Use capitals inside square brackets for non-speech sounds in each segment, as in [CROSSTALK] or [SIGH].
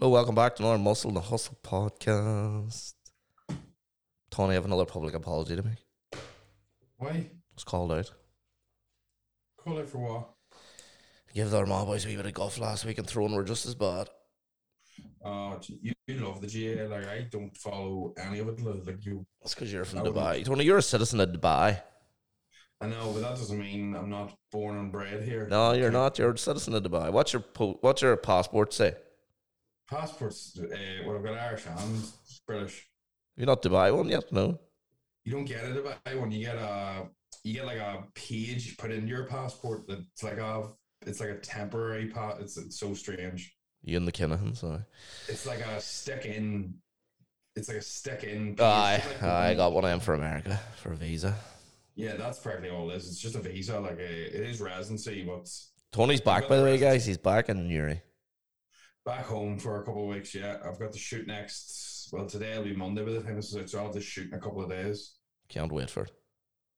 Well, welcome back to another Muscle and the Hustle podcast. Tony, I have another public apology to make. Why? It's called out. Call out for what? Give the Armagh boys a wee bit of guff last week and Tyrone were just as bad. Uh, you, love the GAA. Like, I don't follow any of it. Like, you, That's because you're from Dubai. Tony, you're a citizen of Dubai. I know, but that doesn't mean I'm not born and bred here. No, you're not. You're a citizen of Dubai. What's your po- what's your passport say? Passports, uh, well, I've got Irish and British. You're not Dubai one yet, no. You don't get it about one. you get a, you get like a page put in your passport that's like a, it's like a temporary pass. It's, it's so strange. You and the Kinahan, sorry. It's like a stick in, it's like a stick in. It's like- I got one of them for America for a visa. Yeah, that's practically all it is. It's just a visa, like a, it is residency, but Tony's back, by the way, guys. He's back in Newry. Back home for a couple of weeks. Yeah, I've got to shoot next. Well, today will be Monday by the time this is out, so I'll have to shoot in a couple of days. Can't wait for it.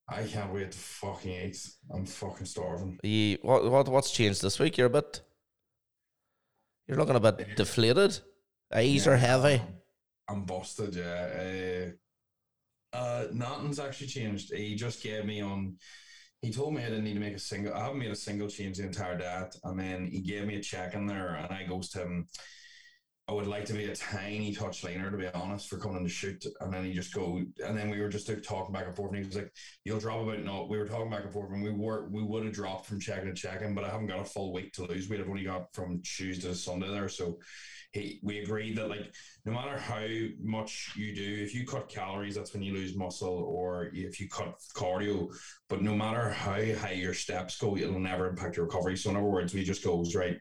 I can't wait to fucking eat. I'm fucking starving. You, what, what what's changed this week? You're a bit. You're looking a bit deflated. Eyes are heavy. I'm busted. Yeah. Uh, uh, nothing's actually changed. He just gave me on. He told me I didn't need to make a single. I haven't made a single change the entire diet, and then he gave me a check in there, and I goes to him. I would like to be a tiny touch leaner, to be honest, for coming to shoot. And then he just go, and then we were just talking back and forth, and he was like, "You'll drop about no." We were talking back and forth, and we were we would have dropped from checking to checking, but I haven't got a full week to lose weight. I've only got from Tuesday to Sunday there, so he we agreed that like no matter how much you do, if you cut calories, that's when you lose muscle, or if you cut cardio. But no matter how high your steps go, it'll never impact your recovery. So in other words, we just goes right.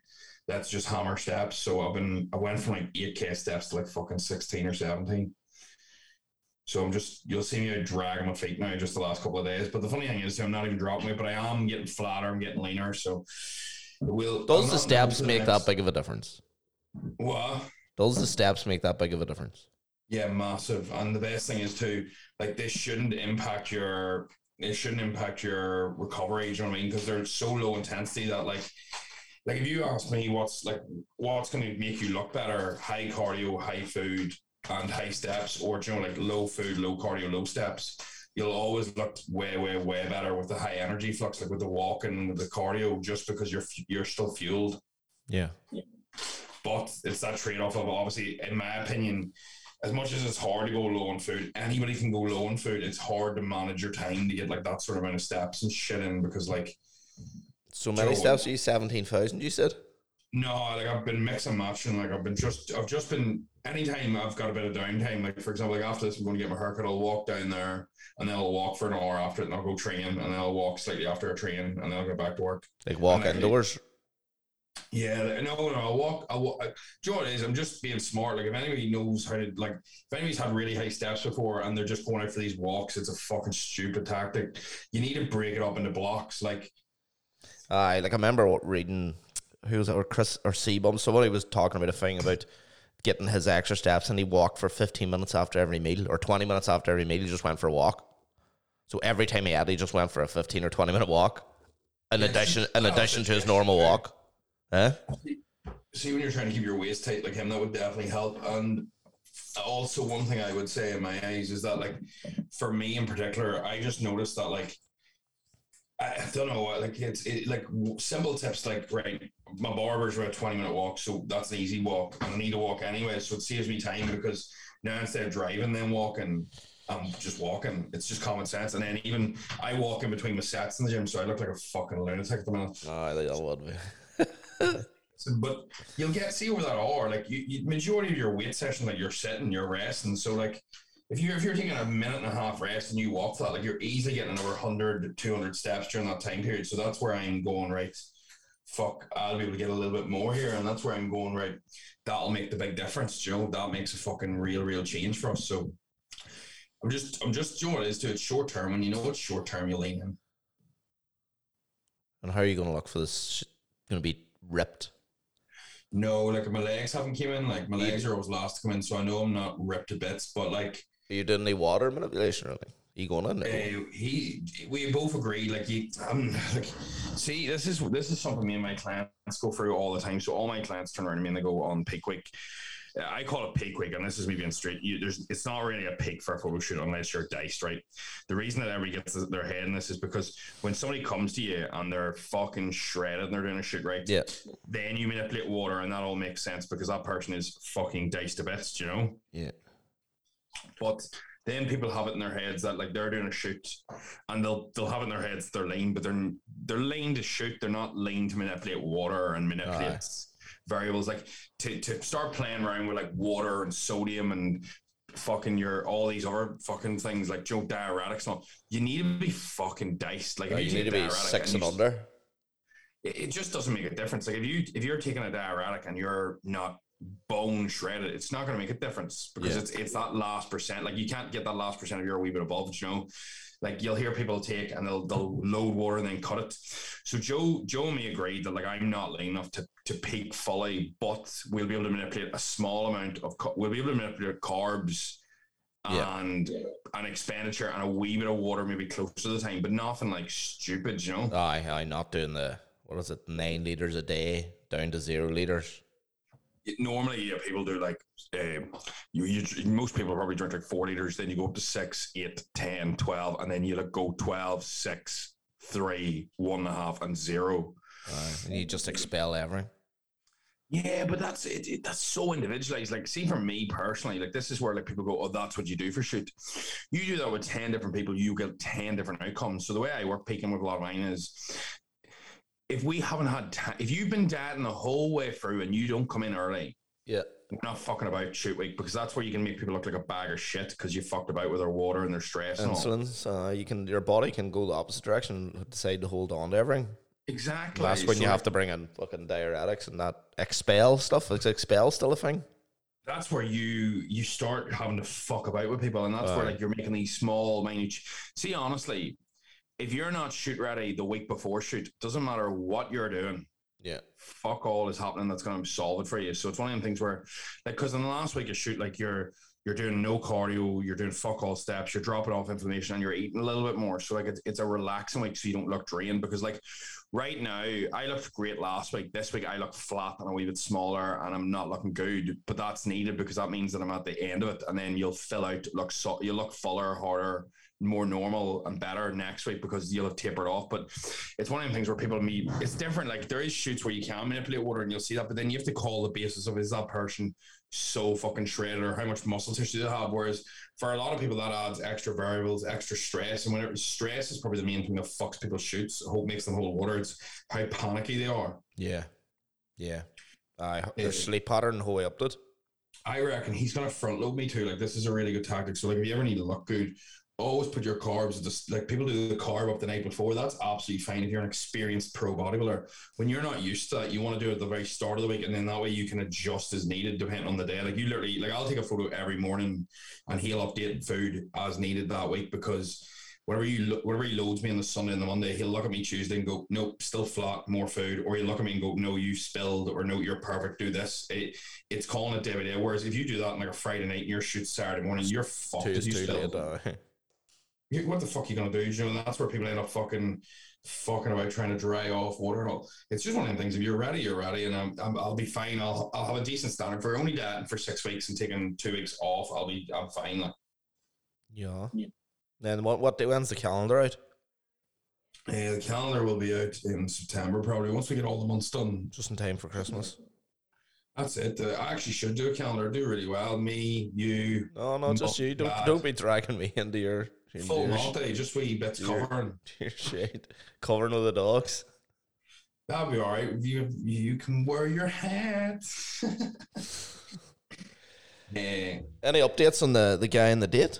Let's just hammer steps. So I've been I went from like eight k steps to like fucking sixteen or seventeen. So I'm just you'll see me dragging my feet now just the last couple of days. But the funny thing is I'm not even dropping it, but I am getting flatter, I'm getting leaner. So will Does the steps make that big of a difference? What? Does the steps make that big of a difference? Yeah, massive. And the best thing is too, like this shouldn't impact your it shouldn't impact your recovery, you know what I mean? Because they're so low intensity that like like if you ask me what's like what's gonna make you look better, high cardio, high food, and high steps, or you know, like low food, low cardio, low steps, you'll always look way, way, way better with the high energy flux, like with the walking, with the cardio, just because you're you're still fueled. Yeah. But it's that trade off of obviously, in my opinion, as much as it's hard to go low on food, anybody can go low on food. It's hard to manage your time to get like that sort of amount of steps and shit in because like So many Joe. steps. You seventeen thousand. You said. no, like I've been mix and matching. Like I've been just I've just been anytime I've got a bit of downtime. Like for example, like after this, I'm going to get my haircut. I'll walk down there and then I'll walk for an hour after it, and I'll go train, and then I'll walk slightly after a train, and then I'll get back to work. Like walk And indoors. Yeah, no, no, I walk. I walk. I, do you know what it is? I'm just being smart. Like if anybody knows how to, like if anybody's had really high steps before and they're just going out for these walks, it's a fucking stupid tactic. You need to break it up into blocks. Like Aye, like I remember reading who was it, or Chris or CBum. Somebody was talking about a thing about getting his extra steps, and he walked for fifteen minutes after every meal, or twenty minutes after every meal. He just went for a walk. So every time he had, he just went for a fifteen or twenty minute walk. In addition, in oh, addition to his normal walk. Eh? see when you're trying to keep your waist tight like him, that would definitely help. And also one thing I would say in my eyes is that like for me in particular, I just noticed that like I I don't know, uh, like it's it, like simple tips like right, my barber's about a twenty minute walk, so that's an easy walk, and I need to walk anyway, so it saves me time because now instead of driving then walking, I'm just walking. It's just common sense, and then even I walk in between my sets in the gym, so I look like a fucking lunatic at the minute. Ah, Aye, that would be. [LAUGHS] So, but you'll get see over that hour, like you, you majority of your weight session, like you're sitting, you're resting. So like if you if you're taking a minute and a half rest and you walk that, like you're easily getting over 100 to 200 steps during that time period. So that's where I'm going right. Fuck, I'll be able to get a little bit more here, and that's where I'm going right. That'll make the big difference, Joe. That makes a fucking real, real change for us. So I'm just, I'm just, you know it is to it's short term. When you know it's short term, you lean in. And how are you going to look for this? Going to be ripped. No, like my legs haven't came in. Like my legs are always last to come in, so I know I'm not ripped to bits. But like, you doing any water manipulation or anything? you going in? Uh, he, we both agree. Like, you, um, like, see, this is this is something me and my clients go through all the time. So all my clients turn around to me and they go on peak week. Uh, I call it peak week, and this is me being straight. You, there's, it's not really a peak for a photo shoot unless you're diced, right? The reason that everybody gets their head in this is because when somebody comes to you and they're fucking shredded and they're doing a shoot right, Yeah. then you manipulate water, and that all makes sense because that person is fucking diced to bits, you know. Yeah. But then people have it in their heads that like they're doing a shoot, and they'll they'll have it in their heads they're lean, but they're they're lean to shoot. They're not lean to manipulate water and manipulate Aye. variables. Like to to start playing around with like water and sodium and fucking your all these other fucking things like Joe diuretics and all. You need to be fucking diced. Like if Right, you need to be six and you- under. it, it just doesn't make a difference. Like if you if you're taking a diuretic and you're not bone shredded, it's not going to make a difference because Yeah. it's it's that last percent. Like you can't get that last percent of you're wee bit of above. You know, like you'll hear people take and they'll they'll load water and then cut it. So Joe Joe and me agreed that like I'm not lean enough to to peak fully, but we'll be able to manipulate a small amount of we'll be able to manipulate carbs. Yeah. And an expenditure and a wee bit of water, maybe close to the time, but nothing like stupid, you know. Aye, aye, not doing the what is it, nine liters a day down to zero liters. Normally yeah, people do like um, you, you most people probably drink like four liters then you go up to six eight ten twelve and then you like go 12 6 3 one and a half and zero. Aye, and you just expel everything. yeah but that's it, it that's so individualized. Like see for me personally like this is where like people go oh that's what you do for shoot. You do that with 10 different people you get 10 different outcomes. So the way i work peaking with a lot of mine is if we haven't had time if you've been dating the whole way through and you don't come in early Yeah. We're not fucking about shoot week because that's where you can make people look like a bag of shit because you fucked about with their water and their stress and all. Insulin, uh, you can your body can go the opposite direction and decide to hold on to everything. Exactly. That's when you have to bring in fucking diuretics and that expel stuff. Is expel still a thing? That's where you you start having to fuck about with people, and that's where like you're making these small, minute. See, honestly, if you're not shoot ready the week before shoot, doesn't matter what you're doing. Yeah. fuck all is happening that's going to solve it for you. So it's one of them things where, like, because in the last week you shoot, like you're you're doing no cardio, you're doing fuck all steps, you're dropping off inflammation, and you're eating a little bit more. So like it's it's a relaxing week, so you don't look drained. Because like right now, I looked great last week. This week I look flat and a wee bit smaller, and I'm not looking good. But that's needed because that means that I'm at the end of it, and then you'll fill out, look so you'll look fuller, harder. More normal and better next week because you'll have tapered off. But it's one of the things where people meet. It's different. Like there is shoots where you can manipulate water and you'll see that, but then you have to call the basis of is that person so fucking shredded or how much muscle tissue they have. Whereas for a lot of people, that adds extra variables, extra stress, and whenever stress is probably the main thing that fucks people's shoots. Hope makes them hold water. It's how panicky they are. Yeah. Yeah. Aye, their sleep pattern, how I upped it. I reckon he's gonna front load me too. Like this is a really good tactic. So like if you ever need to look good, always put your carbs just like people do the carb up the night before. That's absolutely fine if you're an experienced pro bodybuilder. When you're not used to that, you want to do it at the very start of the week, and then that way you can adjust as needed depending on the day. Like you literally like I'll take a photo every morning and he'll update food as needed that week because whatever you lo- whatever he loads me on the Sunday and the Monday, he'll look at me Tuesday and go, Nope, still flat, more food. Or he'll look at me and go, No, you spilled, or no, you're perfect, do this. It, it's calling it day by day. Whereas if you do that on like a Friday night and you're shoot Saturday morning, you're fucked. Too, if you [LAUGHS] too spilled. late. Aye. You- What the fuck are you gonna do? You know, and that's where people end up fucking fucking about trying to dry off water and all. It's just one of them things. If you're ready, you're ready, and I'm, I'm I'll be fine. I'll I'll have a decent standard for only that for six weeks and taking two weeks off. I'll be I'm fine. Like. Yeah. Yeah. Then what? What day? When's the calendar out? Uh, the calendar will be out in September probably once we get all the months done. Just in time for Christmas. That's it. Uh, I actually should do a calendar. Do really well. Me, you, No, no, just you. Don't bad. don't be dragging me into your into full your, Monty, just wee bits Dear. covering. [LAUGHS] your shade, covering with the dogs. That'll be all right. You you can wear your hat. [LAUGHS] Any updates on the the guy in the date?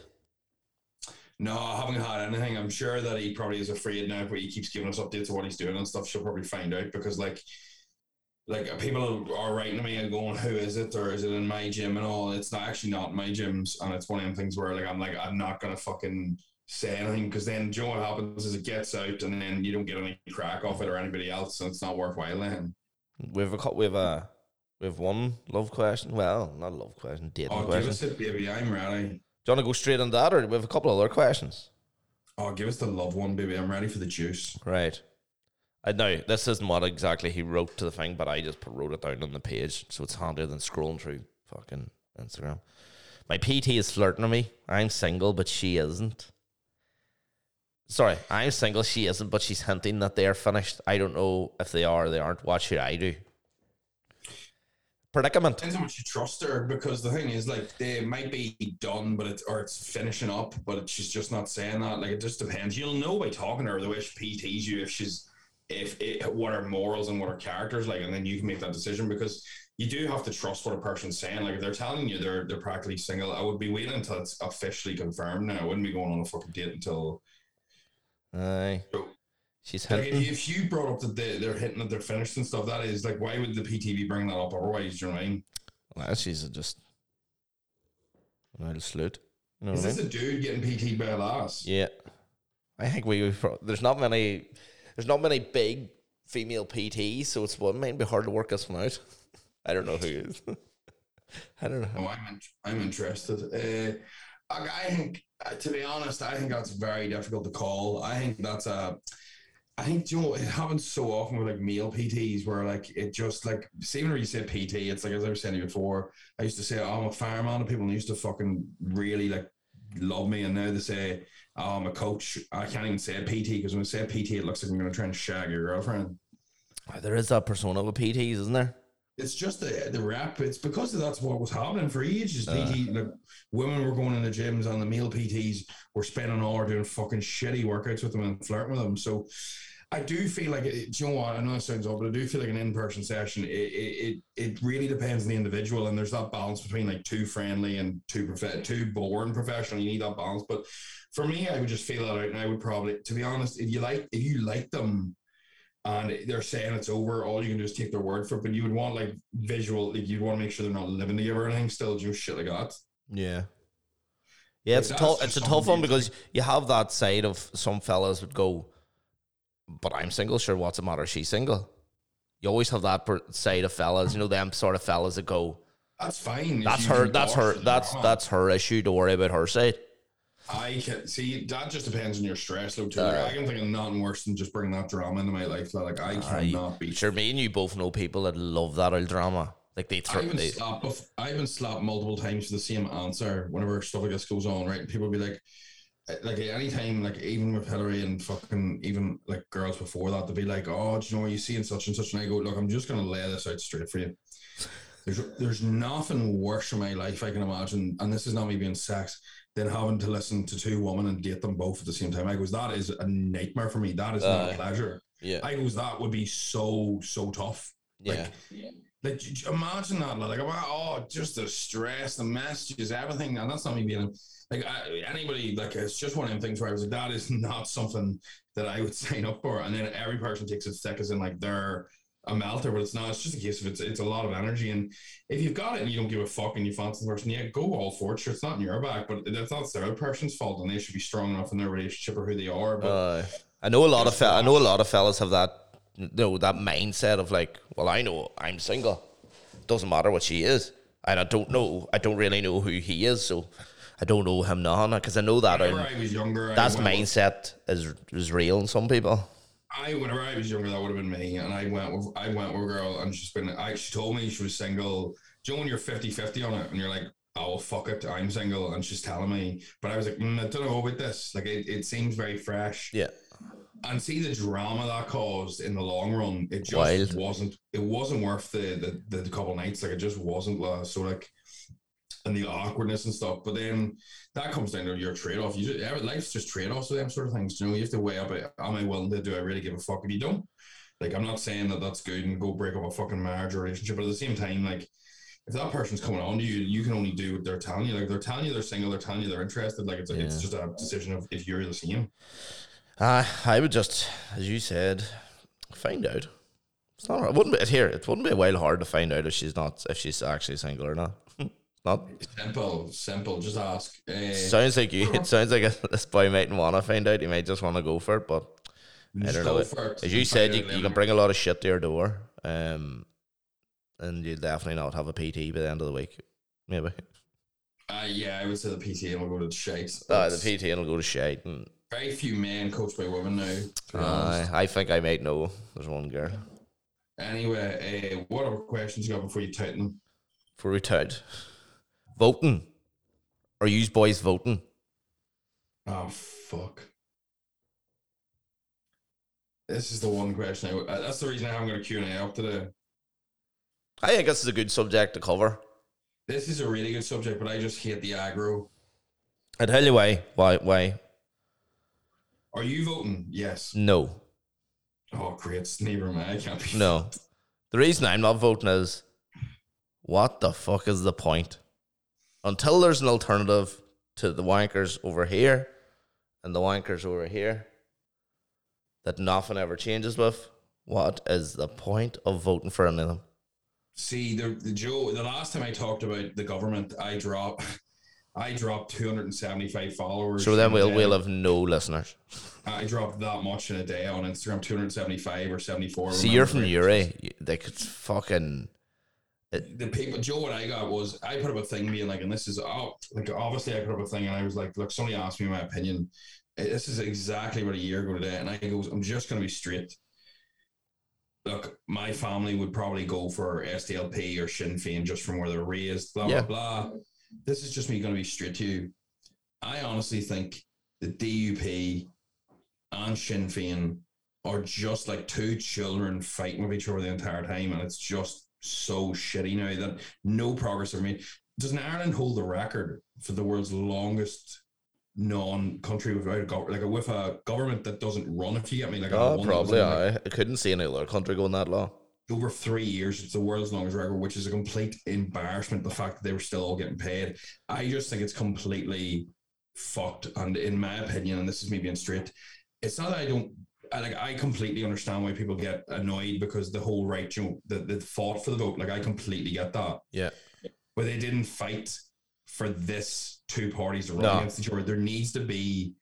no, I haven't had anything. I'm sure that he probably is afraid now, but he keeps giving us updates of what he's doing and stuff. She'll probably find out because like. Like people are writing to me and going, "Who is it? Or is it in my gym and all?" It's not actually not in my gyms, and it's one of them things where like I'm like I'm not gonna fucking say anything because then do you know what happens is it gets out and then you don't get any crack off it or anybody else, and it's not worthwhile then. We've a we've a we've one love question. Well, not a love question, dating Oh, give question. us it, baby. I'm ready. Do you want to go straight on that, or we have a couple other questions? Oh, give us the love one, baby. I'm ready for the juice. Right. Uh, I know this isn't what exactly he wrote to the thing, but I just wrote it down on the page, so it's handier than scrolling through fucking Instagram. My PT is flirting with me. I'm single, but she isn't. Sorry, I'm single. She isn't, but she's hinting that they are finished. I don't know if they are they aren't. What should I do? Predicament. Depends how much you trust her because the thing is, like, they might be done, but it's or it's finishing up, but she's just not saying that. Like, it just depends. You'll know by talking to her the way she PTs you if she's if it, what are morals and what are character's like, and then you can make that decision because you do have to trust what a person's saying. Like, if they're telling you they're they're practically single, I would be waiting until it's officially confirmed. Now, I wouldn't be going on a fucking date until. Aye. So, She's Like, hinting. if you brought up that they, they're hitting that they're finished and stuff, that is like, why would the PTV bring that up otherwise? Do you know what I mean? Well, she's just an old slut. You know Is this mean? a dude getting PT by a lass? Yeah, I think we. There's not many. There's not many big female PTs, so it's well, it might be hard to work this one out. [LAUGHS] I don't know who is. [LAUGHS] I don't know. Oh, I'm in, I'm interested. Uh, I, think, uh, to be honest, I think that's very difficult to call. I think that's a. I think you know it happens so often with like male PTs where like it just like see whenever you say PT, it's like as I was saying before. I used to say oh, I'm a fireman, and people used to fucking really like love me, and now they say oh, I'm a coach. I can't even say PT because when I say PT, it looks like I'm going to try and shag your girlfriend. There is that persona with PTs, isn't there? It's just the the rap. It's because that's what was happening for ages. Uh. PT, like women were going in the gyms, and the male PTs were spending an hour doing fucking shitty workouts with them and flirting with them. So, I do feel like it, do you know what? I know it sounds odd, but I do feel like an in person session. It, it it really depends on the individual, and there's that balance between like too friendly and too prof- too boring professional. You need that balance. But for me, I would just feel that out, and I would probably, to be honest, if you like if you like them and they're saying it's over, all you can do is take their word for it. But you would want like visual, like you'd want to make sure they're not living together or anything, still do shit like that. Yeah. Yeah, it's a tough. It's a tough one because you have that side of some fellas would go, but I'm single. Sure, what's the matter? She's single. You always have that per- side of fellas. You know them sort of fellas that go, That's fine. that's her. That's her. That's drama. that's her issue to worry about her side. I can see that just depends on your stress load too. Uh, I can think of nothing worse than just bringing that drama into my life. Like I cannot be. Sure, me and you both know people that love that old drama. Like they I throw. even They, slapped. bef- I even slapped multiple times for the same answer whenever stuff like this goes on. Right, and people be like, Uh, like anytime, like even with Hillary and fucking even like girls before that, they'll be like, "Oh, do you know what you see in such and such?" And I go, "Look, I'm just gonna lay this out straight for you. There's there's nothing worse in my life I can imagine, and this is not me being sex, than having to listen to two women and date them both at the same time. I goes, that is a nightmare for me. That is not a pleasure. yeah, I goes, that would be so so tough. yeah, Like, j- j- imagine that, like, oh, just the stress, the messages, everything. And that's not me being like I, anybody, like, it's just one of them things where I was like, that is [LAUGHS] not something that I would [LAUGHS] sign up for. And then every person takes it thick as in, like, they're a melter, but it's not. It's just a case of it's, it's a lot of energy. And if you've got it and you don't give a fuck and you fancy the person, yeah, go all for it. Sure, it's not in your back, but that's not the other person's fault. And they should be strong enough in their relationship or who they are. But Uh, I know a lot of fe- I know a lot of fellas have that know that mindset of like, well, I know I'm single. Doesn't matter what she is, and I don't know. I don't really know who he is, so I don't know him now because I know that. whenever um, I was younger, I that's with- mindset is is real in some people. I whenever I was younger, that would have been me, and I went with I went with a girl, and she's been. I she told me she was single. Do you know when you're 50-50 on it, and you're like, "Oh fuck it, I'm single," and she's telling me, but I was like, mm, "I don't know about this. Like, it, it seems very fresh." Yeah, And see the drama that caused in the long run. It just Wild. wasn't. It wasn't worth the the, the couple nights. Like it just wasn't. Uh, so like, and the awkwardness and stuff. But then that comes down to your trade off. You just, life's just trade offs with them sort of things. You know, you have to weigh up. it, Am I willing to do? I really give a fuck if you don't? Like, I'm not saying that that's good and go break up a fucking marriage or relationship, but at the same time, like, if that person's coming on to you, you can only do what they're telling you. Like, they're telling you they're single, they're telling you they're interested. Like, it's, it's just a decision of if you're the same. Uh, I would just, as you said, find out. It's not. It wouldn't be here. It wouldn't be a while hard to find out if she's not if she's actually single or not. [LAUGHS] not. Simple, simple. Just ask. Uh, Sounds like you. It sounds like [LAUGHS] this boy mightn't want to find out. He might just want to go for it, but. I don't know. it As you said, you, you can bring a lot of shit to your door, um, and you'll definitely not have a PT by the end of the week. Maybe. Uh, yeah, I would say the PTA will go to shite. Uh, the PT will go to shite, and very few men coached by women now. Uh. I think I might know. There's one girl. Anyway, uh, what other questions you got before you tighten them? For retired. Voting. Are you boys voting? Oh fuck. This is the one question. I, uh, that's the reason I haven't got a Q and A up today. I think this is a good subject to cover. This is a really good subject, but I just hate the aggro. I tell you why. Why? Why? Are you voting? Yes. No. Oh, great. Neither I. I can't be. No. The reason I'm not voting is what the fuck is the point? Until there's an alternative to the wankers over here and the wankers over here that nothing ever changes with, what is the point of voting for any of them? See, the, the Joe. The last time I talked about the government, I dropped. I dropped 275 followers. So then we'll we'll have no listeners. I dropped that much in a day on Instagram, 275 or 74. See, you're from. Newry. They could fucking the people Joe what I got was I put up a thing being like and this is oh like obviously I put up a thing and I was like look somebody asked me my opinion Eh, this is exactly what a year ago today and I goes I'm just gonna be straight look my family would probably go for SDLP or Sinn Féin just from where they're raised blah Yeah. blah blah this is just me gonna be straight to you I honestly think the DUP and Sinn Féin are just like two children fighting with each other the entire time, and it's just so shitty now that no progress are made. Doesn't Ireland hold the record for the world's longest non-country without a gov- like a, with a government that doesn't run? If you get me, like a Oh, one that was probably. I, I couldn't see any other country going that long. Over three years. It's the world's longest record, which is a complete embarrassment. The fact that they were still all getting paid, I just think it's completely fucked. And in my opinion, and this is me being straight, it's not that I don't. I like I completely understand why people get annoyed because the whole right, you know, that that fought for the vote. Like I completely get that, Yeah. but they didn't fight for this two parties to run No. against each other. There needs to be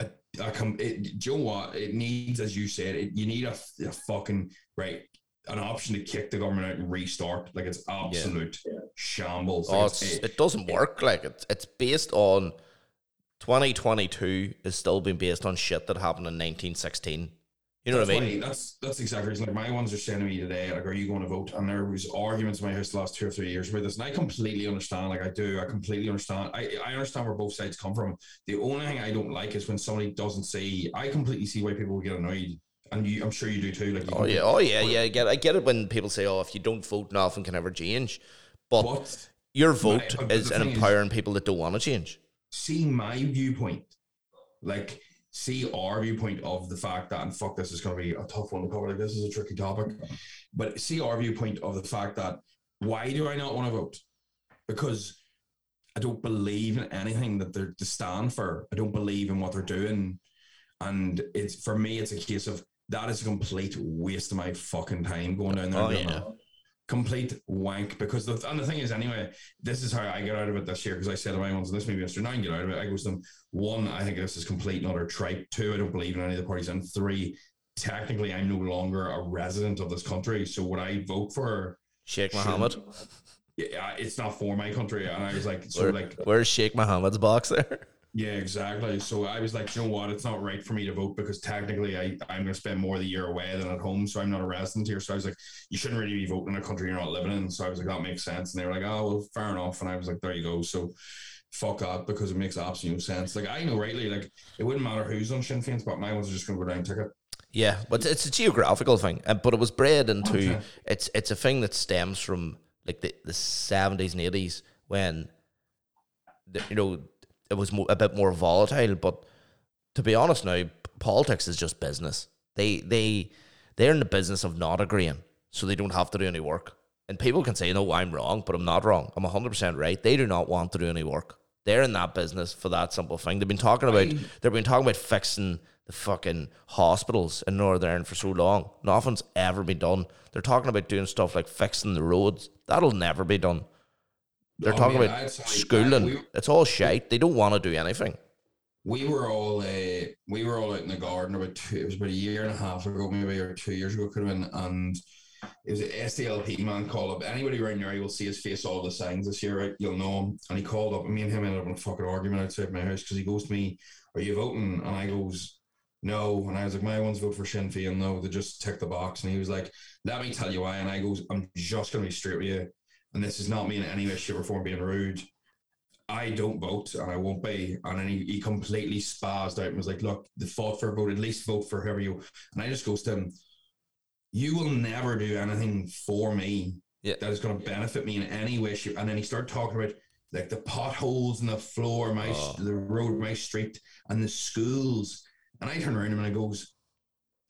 a, a com- it, do you know what? It needs, as you said, it, you need a, a fucking right an option to kick the government out and restart. Like it's absolute shambles. Like, Oh, it's- it's, it- it doesn't work. Like it's it's based on 2022 is still being based on shit that happened in 1916. You know what I that's mean? why- that's that's exactly like my ones are saying to me today, like, are you going to vote? And there was arguments in my house the last two or three years about this, and I completely understand. Like I do, I completely understand. I, I understand where both sides come from. The only thing I don't like is when somebody doesn't say. I completely see why people get annoyed, and you, I'm sure you do too. Like, you Oh yeah, oh yeah, yeah. I get I get it when people say, "Oh, if you don't vote, nothing can ever change." But What? your vote but is in thing is- empowering people that don't want to change. see my viewpoint, like see our viewpoint of the fact that, and fuck, this is going to be a tough one to cover. Like this is a tricky topic, but see our viewpoint of the fact that why do I not want to vote? Because I don't believe in anything that they're to stand for. I don't believe in what they're doing, and it's for me, it's a case of that is a complete waste of my fucking time going down there. Oh, yeah. that. Complete wank because the and the thing is anyway this is how I get out of it this year because I said to my ones this maybe Mr. Nine get out of it. I go to them one, I think this is complete and utter tripe. Two, I don't believe in any of the parties. And three, technically I'm no longer a resident of this country. So would I vote for Sheikh Mohammed. yeah, it's not for my country. And I was like, so Where, like where's Sheikh Mohammed's box there? Yeah, exactly. So I was like, you know what? It's not right for me to vote because technically I, I'm going to spend more of the year away than at home. So I'm not a resident here. So I was like, you shouldn't really be voting in a country you're not living in. So I was like, that makes sense. And they were like, oh, well, fair enough. And I was like, there you go. So fuck that because it makes absolute no sense. Like, I know rightly, like, it wouldn't matter who's on Sinn Féin's, but my ones are just going to go down ticket. Yeah, but it's a geographical thing, uh, but it was bred into Okay. it's it's a thing that stems from like the the seventies and eighties when the, you know it was mo- a bit more volatile. But to be honest, now politics is just business. They they they're in the business of not agreeing, so they don't have to do any work. And people can say, "No, I'm wrong," but I'm not wrong. I'm hundred percent right. They do not want to do any work. They're in that business for that simple thing. They've been talking about they've been talking about fixing the fucking hospitals in Northern Ireland for so long. Nothing's ever been done. They're talking about doing stuff like fixing the roads. That'll never be done. They're I talking mean, about schooling. we- it's all shite. They don't want to do anything. we were all uh, we were all out in the garden about two, it was about a year and a half ago maybe or two years ago could have been and it was an SDLP man called up. Anybody around there, you will see his face all the signs this year, right? You'll know him. And he called up, and me and him ended up in a fucking argument outside my house because he goes to me, "Are you voting?" And I goes, "No." And I was like, "My ones vote for Sinn Féin." No, they just tick the box. And he was like, "Let me tell you why." And I goes, "I'm just gonna be straight with you, and this is not me in any way, shape, or form being rude." I don't vote and I won't be. And then he, he completely spazzed out and was like, look, the fought for a vote, at least vote for whoever you. And I just goes to him, you will never do anything for me Yeah. that is going to benefit me in any way. shape." And then he started talking about like the potholes in the floor, my Oh. the road, my street, and the schools. And I turn around him and I goes,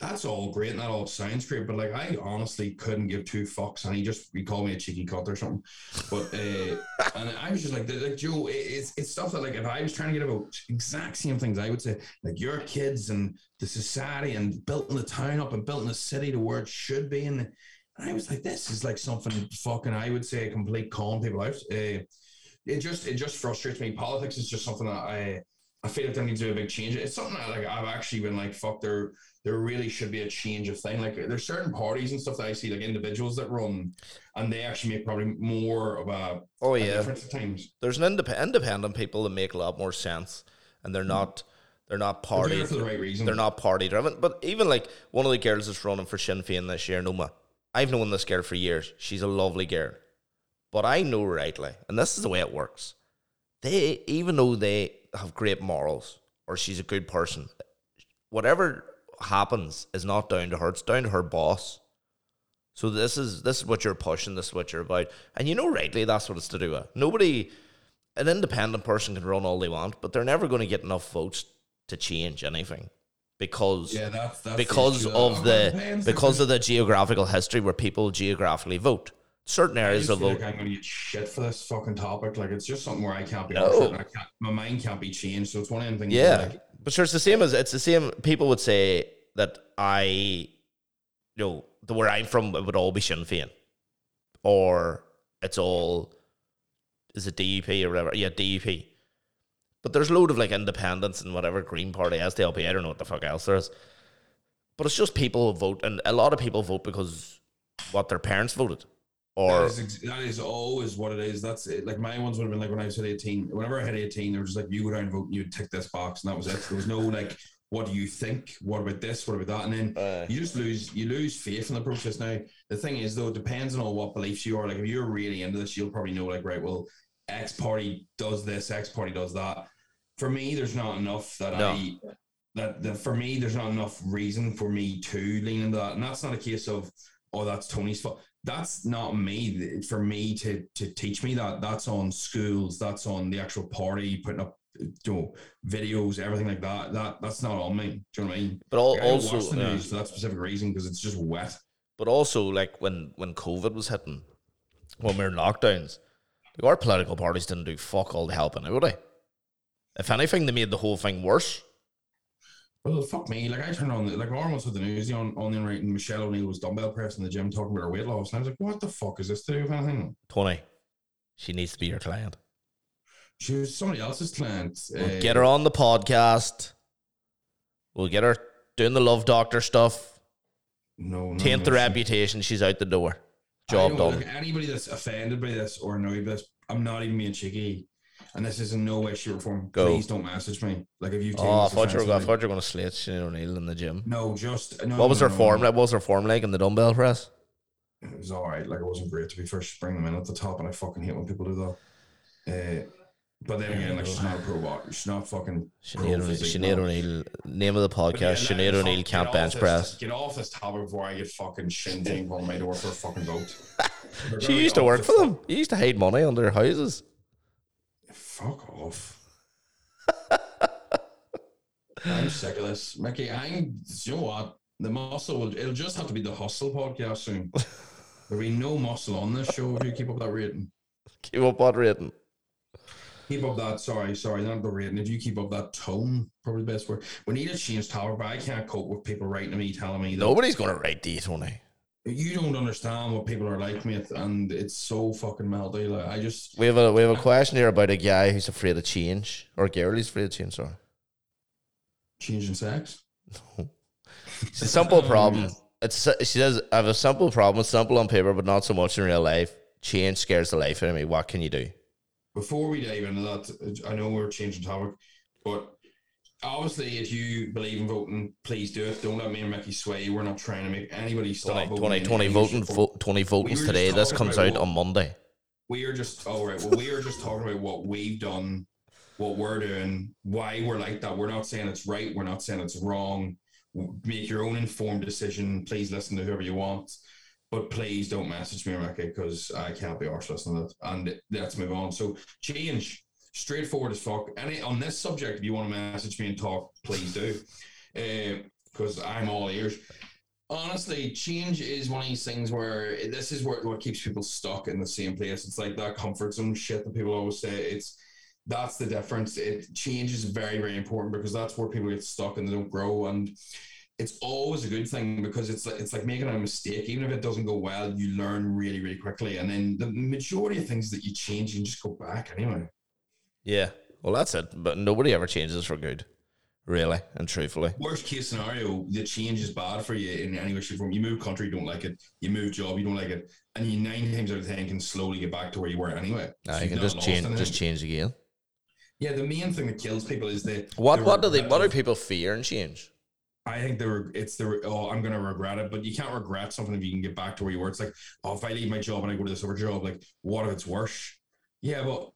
that's all great and that all sounds great, but like I honestly couldn't give two fucks. And he just he called me a cheeky cunt or something. But uh, [LAUGHS] and I was just like, like Joe, it's it's stuff that like if I was trying to get about exact same things, I would say like your kids and the society and building the town up and building the city to where it should be. And, and I was like, this is like something fucking I would say complete calling people out. Uh, it just it just frustrates me. Politics is just something that I I feel like there needs to be a big change. It's something that like I've actually been like, fuck, there there really should be a change of thing. Like there's certain parties and stuff that I see, like individuals that run, and they actually make probably more of a, Oh a yeah, difference at times. there's an indep- independent people that make a lot more sense, and they're mm. not they're not They're party for the right reason. they're not party driven. But even like one of the girls that's running for Sinn Féin this year, Noma, I've known this girl for years. She's a lovely girl, but I know rightly, and this is the way it works. They even though they have great morals or she's a good person, whatever happens is not down to her. It's down to her boss. So this is this is what you're pushing. This is what you're about, and you know rightly that's what it's to do with. Nobody, an independent person can run all they want, but they're never going to get enough votes to change anything because yeah, that's, that's because issue. of the because of the geographical history where people geographically vote. Certain areas feel vote. like I'm going to get shit for this fucking topic. Like it's just something where I can't be. No. I can't, my mind can't be changed. So it's one of them things. Yeah, like, but sure, it's the same as it's the same. People would say that I, you know, the where I'm from, it would all be Sinn Féin, or it's all is it DEP or whatever. Yeah, DEP. But there's a load of like independents and whatever Green Party, SDLP. I don't know what the fuck else there is. But it's just people who vote, and a lot of people vote because what their parents voted, or that is, ex- that is always what it is. That's it. Like my ones would have been like when I was at 18. Whenever I had 18, they were just like, you go down and vote and you would tick this box, and that was it. There was no like, what do you think? What about this? What about that? And then uh, you just lose you lose faith in the process. Now the thing is though, it depends on what beliefs you are. Like if you're really into this, you'll probably know like right, well, X party does this, X party does that. For me, there's not enough that No. I that, that for me, there's not enough reason for me to lean into that. And that's not a case of oh, that's Tony's fault. That's not me. For me to to teach me that, that's on schools, that's on the actual party, putting up you know, videos, everything like that. That that's not on me. Do you know what I mean? but al- Like, also, watch the yeah. news for that specific reason because it's just wet. But also, like when when COVID was hitting, when we were in lockdowns, our political parties didn't do fuck all to help they? If anything, they made the whole thing worse. Well, fuck me. Like I turned on the, like Lauren was with the news on on the right, and Michelle O'Neill was dumbbell pressing in the gym talking about her weight loss, and I was like, "What the fuck is this to do with anything?" Tony, she needs to be your client. She was somebody else's client. We'll uh, get her on the podcast. We'll get her doing the love doctor stuff. No, no, Taint the reputation. She's out the door. Job done. Like, anybody that's offended by this or annoyed by this, I'm not even being cheeky. And this is in no way, shape, or form. Go. Please don't message me. Like if you. Oh, I thought you were, I thought you were going to slate Sinead O'Neill in the gym. No, just no. What was no, her no, form? no. What was her form like in the dumbbell press? It was all right. Like it wasn't great to be first. Bring them in at the top, and I fucking hate when people do that. Uh, but then again, like she's not a pro boxer. She's not fucking. Sinead O'Neill, Sinead. O'Neill. Name of the yeah, podcast: let- Sinead O'Neill can't bench this- press. Get off this topic before I get fucking shindig on my door for a fucking vote. [LAUGHS] She used to work for them. You used to hide money under their houses. Fuck off. I'm sick of this, Mickey. I'm. You know what? The muscle will. It'll just have to be the hustle podcast soon. There'll be no muscle on this show if you keep up that rating. Keep up that rating? Keep up that. Sorry, sorry, not the rating. If you keep up that tone, probably the best word. We need to change topic, but I can't cope with people writing to me telling me that Nobody's going to write these, Tony. You don't understand what people are like, mate, and it's so fucking melty. Like I just We have a we have a question here about a guy who's afraid of change, or girl who's afraid of change. Sorry, changing sex. [LAUGHS] it's a simple problem. [LAUGHS] it's she says I have a simple problem, it's simple on paper, but not so much in real life. Change scares the life out of me. What can you do? Before we dive into that, I know we're changing topic, but obviously, if you believe in voting, please do it. Don't let me and Mickey sway. We're not trying to make anybody stop 20, voting. 20, in 20 voting, vo- 20 votings We today. This comes out what- on Monday. we are just all right. Well, we are just talking about what we've done, what we're doing, why we're like that. We're not saying it's right. We're not saying it's wrong. Make your own informed decision. Please listen to whoever you want, but please don't message me, Rebecca, because I can't be arsed listening to it. And let's move on. So change, straightforward as fuck. Any on this subject, if you want to message me and talk, please do, eh, because I'm all ears honestly, change is one of these things where this is where what keeps people stuck in the same place. It's like that comfort zone shit that people always say. It's that's the difference. It change is very, very important because that's where people get stuck and they don't grow. And it's always a good thing because it's it's like making a mistake. Even if it doesn't go well, you learn really, really quickly. And then the majority of things that you change, you just go back anyway. Yeah. Well, that's it. But nobody ever changes for good, really and truthfully. Worst case scenario, the change is bad for you in any way, shape, or form. You move country, you don't like it. You move job, you don't like it, and you nine times out of ten can slowly get back to where you were anyway. Nah, So you can just change, anything. just change again. Yeah, the main thing that kills people is that What what do they what do people fear and change? I think the it's the oh I'm gonna regret it, but you can't regret something if you can get back to where you were. It's like oh if I leave my job and I go to this other job, like what if it's worse? Yeah, but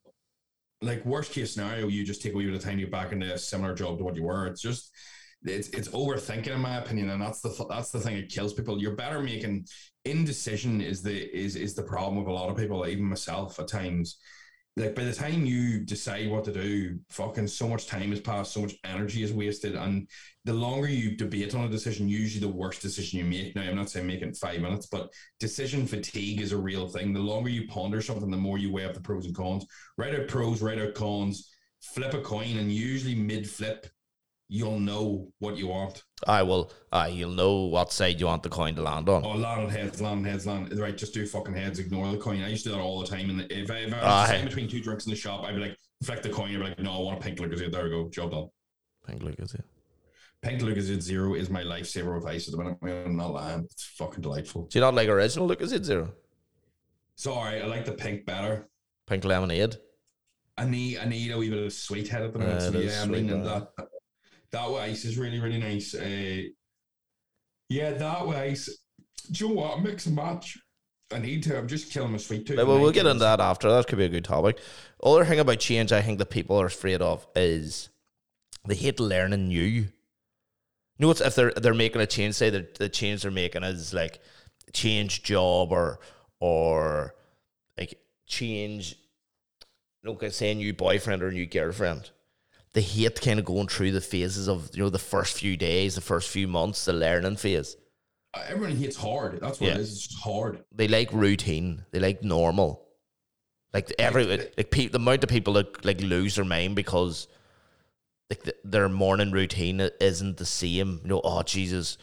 like worst case scenario, you just take a wee bit of time to get back into a similar job to what you were. It's just it's it's overthinking in my opinion, and that's the th- that's the thing that kills people. You're better making indecision is the is is the problem with a lot of people, even myself at times. Like by the time you decide what to do, fucking so much time has passed, so much energy is wasted, and the longer you debate on a decision, usually the worst decision you make. Now, I'm not saying make it five minutes, but decision fatigue is a real thing. The longer you ponder something, the more you weigh up the pros and cons. Write out pros, write out cons, flip a coin, and usually mid flip, you'll know what you want. I will. Uh, you'll know what side you want the coin to land on. Oh, land on heads, land on heads, land. Right, just do fucking heads, ignore the coin. I used to do that all the time. And if I, if I was between two drinks in the shop, I'd be like, flick the coin. I'd be like, no, I want a pink Lucozade. There we go, job done. Pink yeah. Pink Lucozade Zero is my lifesaver with ice at the minute. I'm not lying. It's fucking delightful. Do you not like original Lucozade Zero? Sorry, I like the pink better. Pink lemonade. I need I need a wee bit of sweet head at the moment. Yeah, so yeah, I'm sweet, leaning that. That with ice is really really nice. Uh, yeah, that with ice. Do you know what? Mix and match. I need to. I'm just killing my sweet tooth. Well, we'll get into that after. That could be a good topic. Other thing about change, I think that people are afraid of is they hate learning new. You know, what's if they're they're making a change, say that the change they're making is like change job or or like change, look, say a new boyfriend or a new girlfriend. They hate kind of going through the phases of you know the first few days, the first few months, the learning phase. Uh, Everyone hates hard. That's what Yeah. it is. It's just hard. they like routine. They like normal. Like every like pe- the amount of people that like lose their mind because like th their morning routine isn't the same. You know, oh Jesus,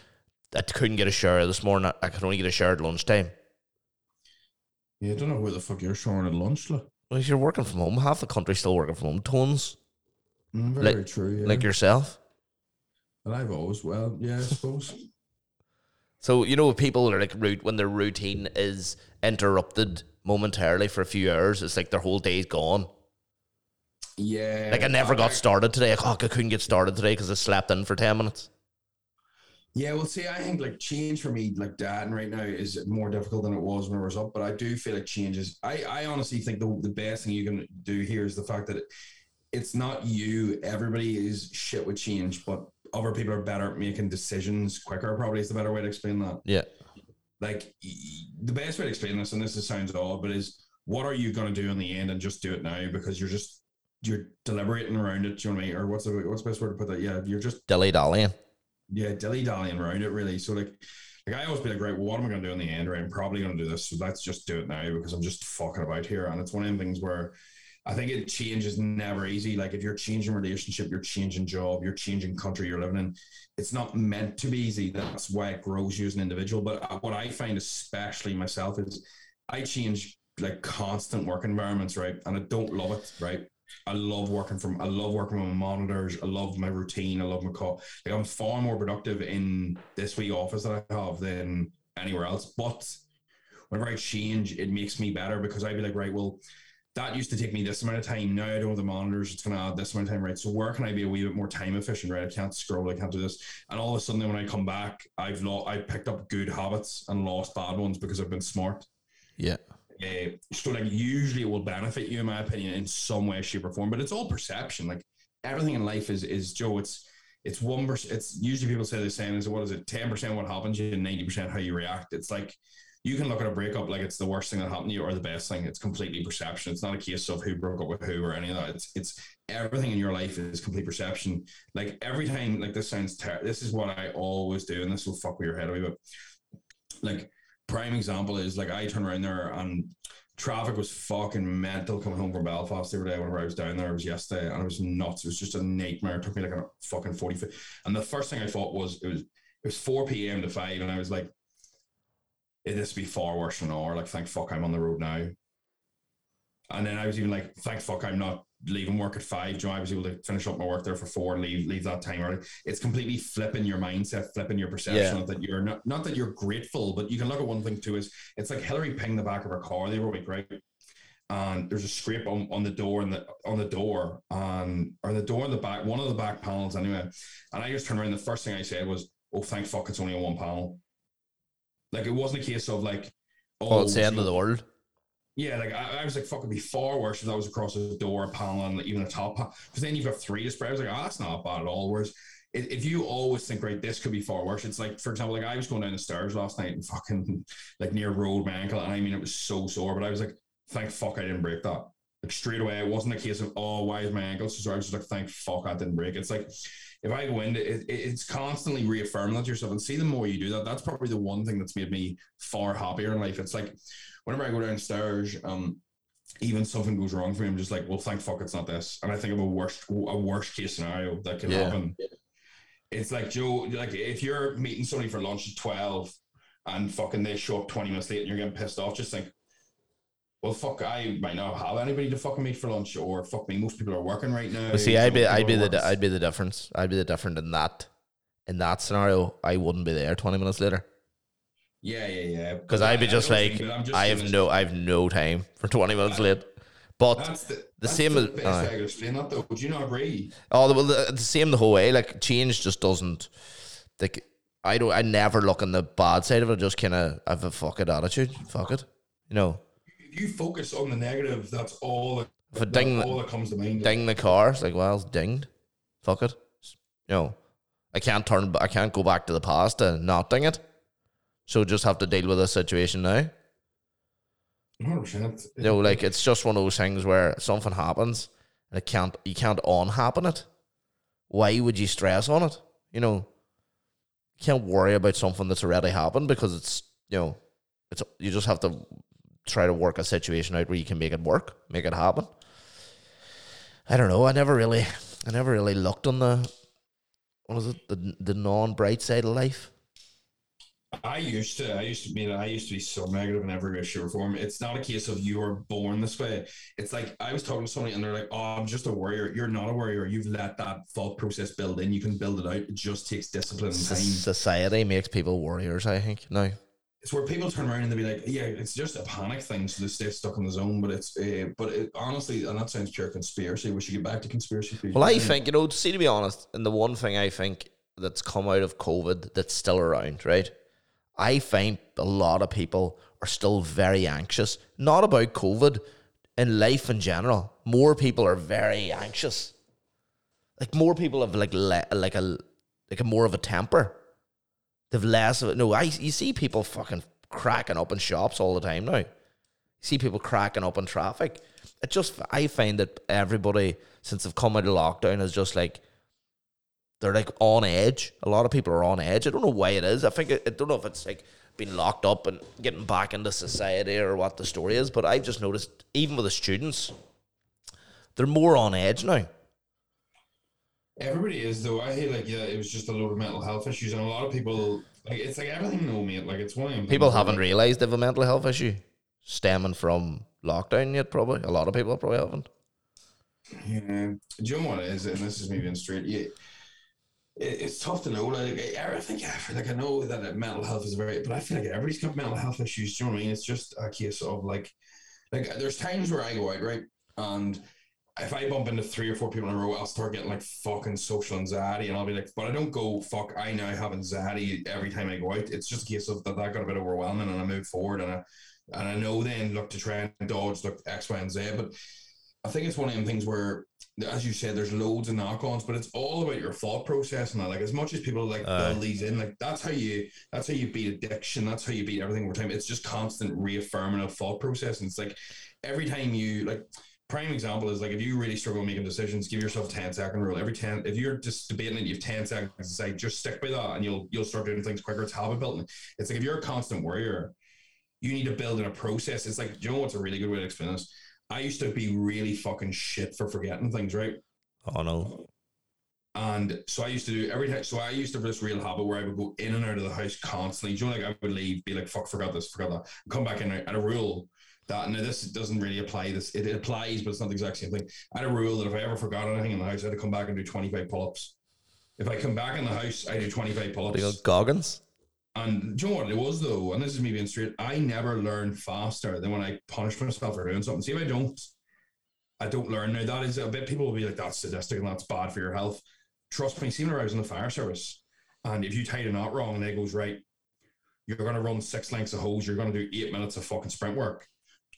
I couldn't get a shower this morning. I- I could only get a shower at lunchtime. Yeah, I don't know where the fuck you're showering at lunch. Like, Well, if you're working from home, half the country's still working from home. Tons Mm, very Like- true. Yeah. like yourself. and I've always well, yeah, I suppose. [LAUGHS] So you know, people are like root when their routine is interrupted momentarily for a few hours. It's like their whole day's gone. yeah. Like I never got started today. Like, oh, I couldn't get started today because I slept in for ten minutes. Yeah, well, see, I think like change for me, like dating right now, is more difficult than it was when I was up. But I do feel like changes. I, I honestly think the, the best thing you can do here is the fact that it, it's not you. Everybody is shit with change, but other people are better at making decisions quicker. Probably is the better way to explain that. Yeah. Like the best way to explain this, and this is, sounds odd, but is what are you going to do in the end, and just do it now because you're just you're deliberating around it. Do you know what I mean? Or what's the what's the best word to put that? Yeah, you're just Dilly dallying. yeah, dilly dallying around it really. So like, like I always be like, right, well, what am I going to do in the end? Right, I'm probably going to do this. So let's just do it now because I'm just fucking about here. And it's one of them things where I think it change is never easy. Like if you're changing relationship, you're changing job, you're changing country you're living in. It's not meant to be easy. That's why it grows you as an individual. But uh, what I find, especially myself, is I change like constant work environments, right? And I don't love it, right? I love working from. I love working with my monitors. I love my routine. I love my call. Like I'm far more productive in this wee office that I have than anywhere else. But whenever I change, it makes me better because I'd be like, right, well, that used to take me this amount of time. Now I don't have the monitors. It's going to add this amount of time, right? So where can I be a wee bit more time efficient, right? I can't scroll. I can't do this. And all of a sudden, when I come back, I've lost. I've picked up good habits and lost bad ones because I've been smart. Yeah. Uh, so like usually it will benefit you, in my opinion, in some way, shape, or form. But it's all perception. Like everything in life is is Joe. It's it's one percent. It's usually people say the same is what is it? Ten percent what happens you, and ninety percent how you react. It's like you can look at a breakup like it's the worst thing that happened to you or the best thing. It's completely perception. It's not a case of who broke up with who or any of that. It's it's everything in your life is complete perception. Like every time, like this sounds ter- this is what I always do, and this will fuck with your head away, but like prime example is like I turn around there and traffic was fucking mental coming home from Belfast the other day whenever I was down there. It was yesterday and it was nuts. It was just a nightmare. It took me like a fucking 40 And the first thing I thought was it was it was 4 p.m. to 5 and I was like, it this be far worse than an hour. Like, thank fuck I'm on the road now. And then I was even like, thank fuck I'm not leaving work at five. Joe, I was able to finish up my work there for four and leave leave that time early. It's completely flipping your mindset, flipping your perception Yeah. that you're not not that you're grateful, but you can look at one thing too is it's like Hillary pinged the back of her car the other week, right? And there's a scrape on, on the door and the on the door and or the door in the back, one of the back panels anyway. And I just turned around. The first thing I said was, "Oh, thank fuck, it's only a one panel." Like it wasn't a case of like, Oh, it's the end of the world. yeah, like I, I was like, fuck, it'd be far worse if that was across the door, a panel, and even a top panel. Because then you've got three to spread. I was like, oh, that's not bad at all. Whereas if, if you always think, right, this could be far worse, it's like, for example, like I was going down the stairs last night and fucking like near road my ankle, and I mean, it was so sore, but I was like, thank fuck I didn't break that. Like straight away, it wasn't a case of, oh, why is my ankle so sore? I was just like, thank fuck I didn't break. It. It's like, if I go into it, it, it's constantly reaffirming that to yourself and see the more you do that, that's probably the one thing that's made me far happier in life. It's like whenever I go downstairs, um, even something goes wrong for me, I'm just like, well, thank fuck it's not this. And I think of a worst a worst case scenario that can Yeah. happen. It's like Joe, like if you're meeting somebody for lunch at 12 and fucking they show up 20 minutes late and you're getting pissed off, just think, well, fuck, I might not have anybody to fucking meet for lunch, or fuck me, most people are working right now. But see, I'd be, I'd be the, working- I'd be the difference. I'd be the different in that, in that scenario. I wouldn't be there twenty minutes later yeah, yeah, yeah. because I'd be I- I just don't like, just I have no, I have no time for twenty minutes late. But That's the, the that's same the as- best aye. way I could explain that though. Would you not agree? Oh, the, well, the, the same the whole way. Like change just doesn't. Like I don't. I never look on the bad side of it. I just kind of have a fuck it attitude. Fuck it. You know, you focus on the negative, that's all that, if ding all that comes to mind. ding the car, it's like well, it's dinged. Fuck it. You know, I can't turn. I can't go back to the past and not ding it. So just have to deal with this situation now. 100%. You know, like it's just one of those things where something happens and it can't. You can't unhappen it. Why would you stress on it? You know, you can't worry about something that's already happened because it's you know, it's you just have to try to work a situation out where you can make it work, make it happen. I don't know. I never really, I never really looked on the what is it, the the non bright side of life. I used to, I used to be, I used to be so negative in every way, shape, or form. It's not a case of you were born this way. It's like I was talking to somebody and they're like, "Oh, I'm just a warrior." You're not a warrior. You've let that thought process build in. You can build it out. It just takes discipline and time. Society makes people warriors. I think now. It's where people turn around and they be like, "Yeah, it's just a panic thing, so they stay stuck in the zone." But it's, uh, but it, honestly, and that sounds pure conspiracy. We should get back to conspiracy theories. Well, I think, you know, see, to be honest, and the one thing I think that's come out of COVID that's still around, right? I find a lot of people are still very anxious, not about COVID, in life in general. More people are very anxious. Like more people have like le- like a like a more of a temper. They've less of it. No, I you see people fucking cracking up in shops all the time now. You see people cracking up in traffic. It just I find that everybody since they've come out of lockdown is just like they're like on edge. A lot of people are on edge. I don't know why it is. I think it, I don't know if it's like being locked up and getting back into society or what the story is. But I've just noticed even with the students, they're more on edge now. Everybody is though. I hate like yeah, it was just a load of mental health issues, and a lot of people like it's like everything know mate. Like it's one People haven't like, realised they have a mental health issue stemming from lockdown yet. Probably a lot of people probably haven't. Yeah. Do you know what it is? And this is me being straight. Yeah. It, it's tough to know. Like I, I think, yeah, like I know that mental health is very, but I feel like everybody's got mental health issues. Do you know what I mean? It's just a case of like, like there's times where I go out right, and if I bump into three or four people in a row, I'll start getting like fucking social anxiety, and I'll be like, but I don't go fuck. I now have anxiety every time I go out. It's just a case of that that got a bit overwhelming, and I move forward, and I and I know then look to try and dodge look X, Y, and Z. But I think it's one of them things where, as you said, there's loads of knock-ons, but it's all about your thought process and that. Like as much as people like Aye. build these in, like that's how you that's how you beat addiction. That's how you beat everything over time. It's just constant reaffirming of thought process, and it's like every time you like prime example is like if you really struggle making decisions, give yourself a 10 second rule. Every 10, if you're just debating it, you have 10 seconds to say, just stick by that and you'll you'll start doing things quicker. It's habit building. It's like if you're a constant worrier, you need to build in a process. It's like, you know what's a really good way to explain this? I used to be really fucking shit for forgetting things, right? Oh no. And so I used to do every time. So I used to have this real habit where I would go in and out of the house constantly. Do you know, like I would leave, be like, fuck, forgot this, forgot that, come back in. And a rule that, now this doesn't really apply. This it, applies, but it's not the exact same thing. I had a rule that if I ever forgot anything in the house, I had to come back and do 25 pull ups. If I come back in the house, I do 25 pull What do you ups. Goggins? And do you know what it was though? And this is me being straight. I never learn faster than when I punish myself for doing something. See if I don't, I don't learn. Now that is a bit. People will be like, "That's sadistic and that's bad for your health." Trust me. See when I was in the fire service, and if you tie a knot wrong and it goes right, you're going to run six lengths of hose. You're going to do eight minutes of fucking sprint work.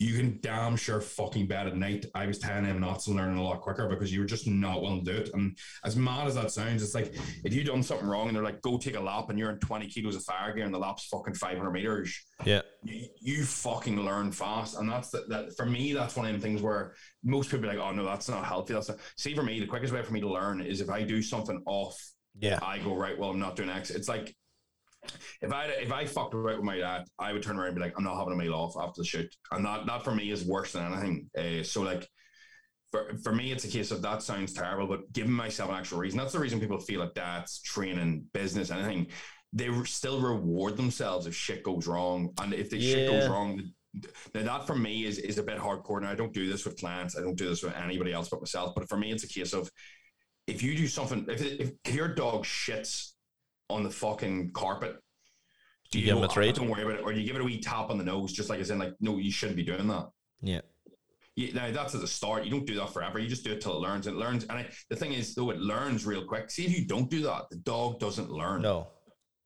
You can damn sure fucking bet at night. I was tying them knots and learning a lot quicker because you were just not willing to do it. And as mad as that sounds, it's like if you've done something wrong and they're like, "Go take a lap," and you're in 20 kilos of fire gear and the lap's fucking 500 meters Yeah. you, you fucking learn fast, and that's the, that for me. That's one of the things where most people are like, "Oh no, that's not healthy." That's not. see for me. The quickest way for me to learn is if I do something off. Yeah. I go right. Well, I'm not doing X. It's like if I if I fucked right with my dad, I would turn around and be like, "I'm not having a meal off after the shoot," and that that for me is worse than anything. Uh, so like. For, for me, it's a case of that sounds terrible, but giving myself an actual reason. That's the reason people feel like that's training, business, anything they re- still reward themselves if shit goes wrong. And if the shit goes wrong, now that for me is is a bit hardcore. Now I don't do this with clients. I don't do this with anybody else but myself. But for me, it's a case of if you do something, if, if, if your dog shits on the fucking carpet, do You give him a treat? Don't worry about it, or you give it a wee tap on the nose, just like I said, like, no, you shouldn't be doing that. Yeah. You, now that's at the start. You don't do that forever. You just do it till it learns. It learns, and I, the thing is, though, it learns real quick. See, if you don't do that, the dog doesn't learn No.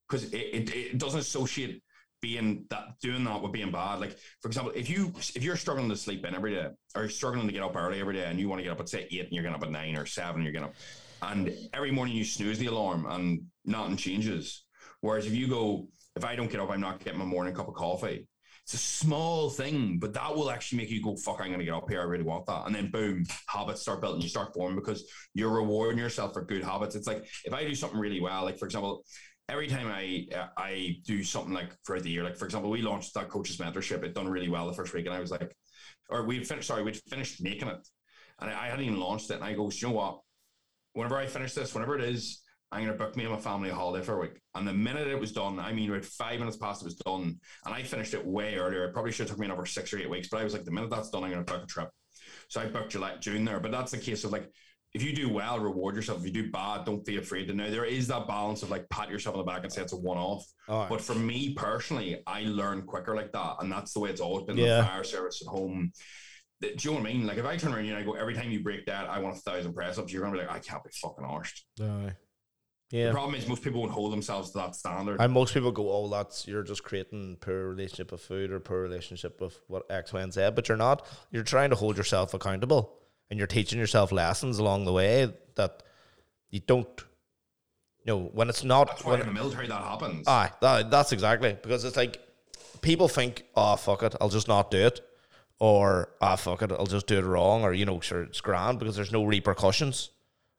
because it, it, it doesn't associate being that doing that with being bad. Like for example, if you if you're struggling to sleep in every day or you're struggling to get up early every day and you want to get up at say eight and you're getting up at nine or seven, you're getting up and every morning you snooze the alarm and nothing changes. Whereas if you go, if I don't get up, I'm not getting my morning cup of coffee. It's a small thing, but that will actually make you go, fuck, I'm gonna get up here. I really want that. And then boom, habits start building, you start forming because you're rewarding yourself for good habits. It's like if I do something really well, like for example, every time I I do something like throughout the year, like for example, we launched that coaches mentorship. It done really well the first week, and I was like, or we'd finished. Sorry, we'd finished making it, and I, I hadn't even launched it. And I go, you know what? Whenever I finish this, whenever it is, I'm gonna book me and my family a holiday for a week. And the minute it was done, I mean, about five minutes past it was done, and I finished it way earlier. It probably should have took me another six or eight weeks, but I was like, the minute that's done, I'm gonna book a trip. So I booked July, June there. But that's the case of like if you do well, reward yourself. If you do bad, don't be afraid to know. There is that balance of like pat yourself on the back and say it's a one off. Right. But for me personally, I learn quicker like that. And that's the way it's always been Yeah. the fire service at home. Do you know what I mean? Like if I turn around and I go, every time you break that, I want a thousand press ups, you're gonna be like, I can't be fucking arsed. Aye. The problem is most people won't hold themselves to that standard. And most people go, "Oh, that's you're just creating poor relationship with food or poor relationship with what X, Y, and Z." But you're not. You're trying to hold yourself accountable, and you're teaching yourself lessons along the way that you don't. You know, when it's not. that's why When, in the military that happens. aye, that, that's exactly because it's like people think, "Oh, fuck it, I'll just not do it," or "Ah, fuck it, I'll just do it wrong," or you know, sure, it's grand because there's no repercussions.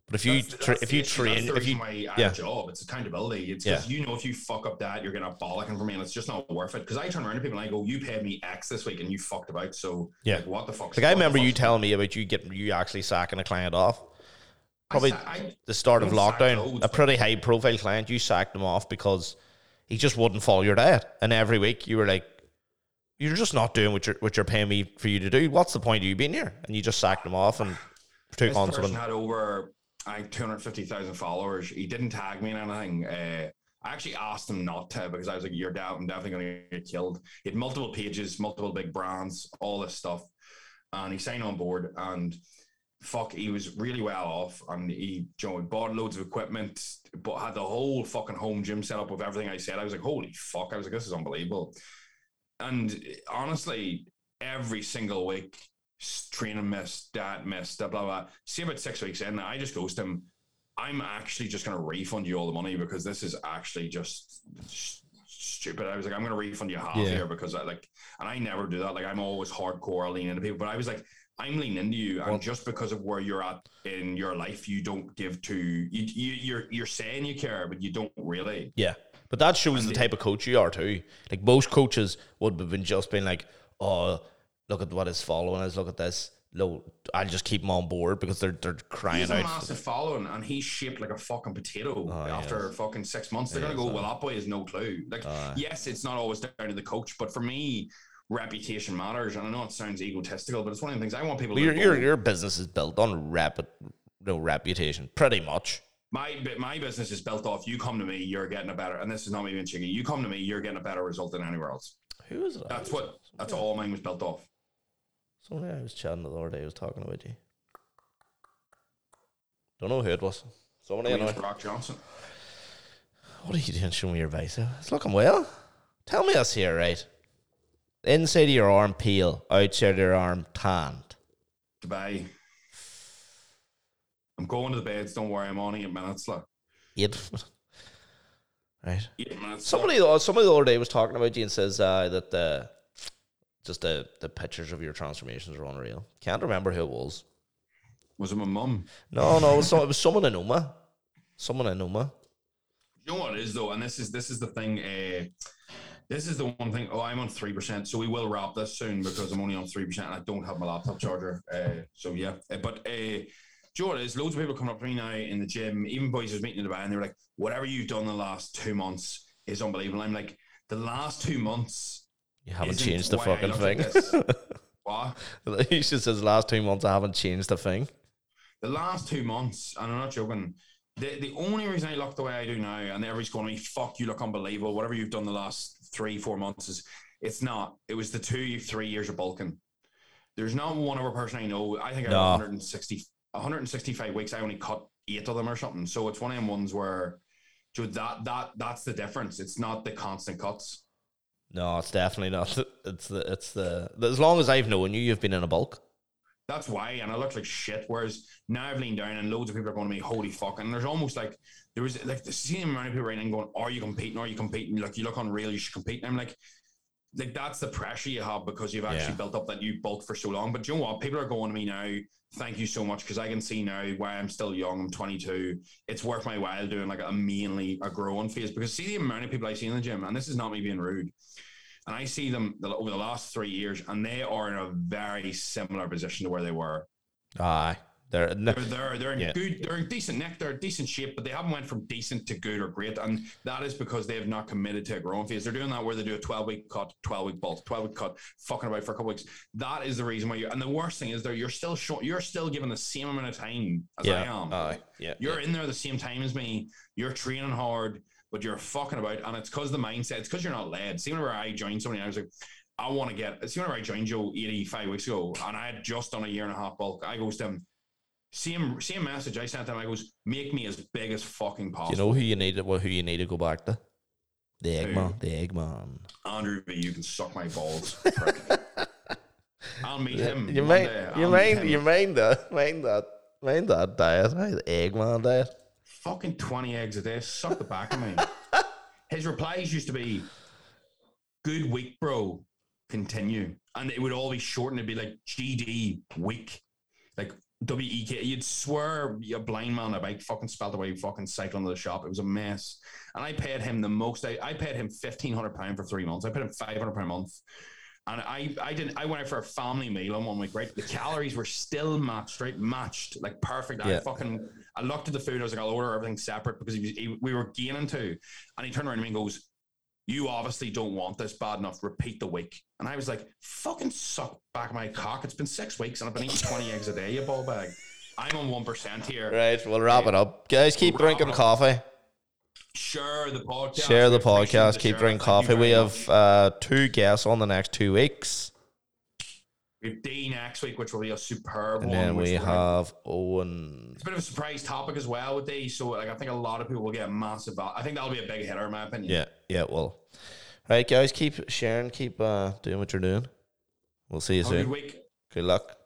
But if you That's- tra- that's if you issue. train, if you I yeah. a job, it's accountability. It's because you know if you fuck up that, you're gonna bollocking for me, and it's just not worth it. Because I turn around to people and I go, "You paid me X this week, and you fucked about." So Yeah. like, what the fuck? Like I remember you telling me about you getting you actually sacking a client off. Probably I, the start of lockdown, loads, a pretty high profile client, you sacked him off because he just wouldn't follow your diet. And every week you were like, You're just not doing what you're what you're paying me for you to do. What's the point of you being here? And you just sacked him off and took this person confident. had over I think 250,000 followers. He didn't tag me in anything. Uh, I actually asked him not to because I was like, "You're down. I'm definitely going to get killed." He had multiple pages, multiple big brands, all this stuff, and he signed on board. And fuck, he was really well off, and he you know, bought loads of equipment, but had the whole fucking home gym set up with everything I said. I was like, "Holy fuck!" I was like, "This is unbelievable." And honestly, every single week, training missed, that missed, blah blah blah. See about six weeks in, I just goes to him. I'm actually just going to refund you all the money because this is actually just s- stupid. I was like, I'm going to refund you half Yeah. here because I like, and I never do that. Like, I'm always hardcore leaning into people, but I was like, I'm leaning into you, and Well- just because of where you're at in your life, you don't give to you. you you're you're saying you care, but you don't really. Yeah. But that shows the type of coach you are too. Like most coaches would have been just been like, "Oh, look at what his following is. Look at this. No, I'll just keep him on board because they're they're He crying has a out." massive following, and he's shaped like a fucking potato. Oh, after yes. fucking six months, they're Yes, gonna go, uh. "Well, that boy has no clue." Like, Aye. yes, it's not always down to the coach, but for me, reputation matters. And I know it sounds egotistical, but it's one of the things I want people Well, to your, your your business is built on rep, no reputation, pretty much. My my business is built off. You come to me, you're getting a better. And this is not me being cheeky. You come to me, you're getting a better result than anywhere else. Who is it? That's what. That's all mine was built off. Somebody I was chatting the other day was talking about you. Don't know who it was. Somebody I know. Wayne's Brock Johnson. What are you doing showing me your bicep? It's looking well. Tell me this here, right? Inside of your arm peel, outside of your arm tanned. Dubai. I'm going to the beds. Don't worry. I'm on eight minutes. Like Eight. right. eight minutes. Somebody, the- somebody the other day was talking about you and says uh, that the just the the pictures of your transformations are unreal. Can't remember who it was. was it my mum? No, no, it was, some, it was someone in Omagh. Someone in Omagh. You know what it is though, and this is this is the thing. Uh, this is the one thing. Oh, I'm on three percent, so we will wrap this soon because I'm only on three percent and I don't have my laptop charger. Uh, so yeah, Uh, but uh, do you know what it is? Loads of people coming up to me now in the gym, even boys who's meeting in Dubai, and they were like, "Whatever you've done the last two months is unbelievable." I'm like, the last two months. You haven't changed the fucking thing. [LAUGHS] What? [LAUGHS] he just says last two months I haven't changed the thing. the last two months, and I'm not joking. The, the only reason I look the way I do now, and everybody's going to me, fuck, you look unbelievable. Whatever you've done the last three, four months is it's not. It was the two, three years of bulking. There's not one other person I know. I think I No. have 160, 165 weeks. I only cut eight of them or something. So it's one of them ones where Joe, that that that's the difference. It's not the constant cuts. No, it's definitely not. [LAUGHS] It's the it's the as long as I've known you, you've been in a bulk. That's why, and I look like shit. Whereas now I've leaned down, and loads of people are going to me, "Holy fuck!" And there's almost like there was like the same amount of people right now going, "Are you competing? Are you competing? Like you look unreal. You should compete." And I'm like, like that's the pressure you have because you've actually Yeah. built up that you bulk for so long. But do you know what? People are going to me now. Thank you so much because I can see now why I'm still young. I'm 22. It's worth my while doing like a mainly a growing phase because see the amount of people I see in the gym, and this is not me being rude. And I see them over the last three years, and they are in a very similar position to where they were. Aye, they're They're they're, they're in Yeah. good, they're in decent neck, they're in decent shape, but they haven't went from decent to good or great, and that is because they have not committed to a growing phase. They're doing that where they do a twelve week cut, twelve week bulk, twelve week cut, fucking about for a couple weeks. That is the reason why you. And the worst thing is, there you're still short. You're still given the same amount of time as I am. aye, yeah. You're in there the same time as me. You're training hard, but you're fucking about, and it's because the mindset. It's because you're not led. See, whenever I joined somebody, I was like, I want to get. See, whenever I joined Joe 85 weeks ago, and I had just done a year and a half bulk, I goes to him. Same same message I sent him. I goes, make me as big as fucking possible. you know who you need? Well, who you need to go back to? The Who? Eggman. The Eggman. Andrew you can suck my balls. [LAUGHS] I'll meet him. You mind? You mind? You mind that? Mind that? Mind that diet? Aye, eh? the Eggman diet. fucking 20 eggs a day. Suck the back of me. [LAUGHS] His replies used to be, good week, bro. Continue. And it would all be short and it'd be like GD week. Like W E K. You'd swear a blind man a bike fucking spelled away fucking cycling to the shop. It was a mess. And I paid him the most. I, I paid him £1,500 for three months. I paid him £500 per month. And I, I didn't. I went out for a family meal on one week. Right, the calories were still matched. Right, matched, like perfect. I fucking. I looked at the food. I was like, I'll order everything separate because he was, he, we were gaining too. And he turned around to me and goes, "You obviously don't want this bad enough. Repeat the week." And I was like, "Fucking suck back my cock. It's been six weeks and I've been eating twenty eggs a day, you ball bag." I'm on one percent here. Right, we'll wrap it up. Guys, keep Wrap drinking coffee. Share the podcast. Share the podcast. Keep drinking coffee. We have uh, two guests on the next two weeks. We have D next week, which will be a superb And one. then we have Owen. It's a bit of a surprise topic as well with these, so like I think a lot of people will get massive. val- I think that'll be a big hitter, in my opinion. Yeah, yeah, well. Right, guys, keep sharing, keep uh, doing what you're doing. We'll see you Have a good soon. week. Good luck.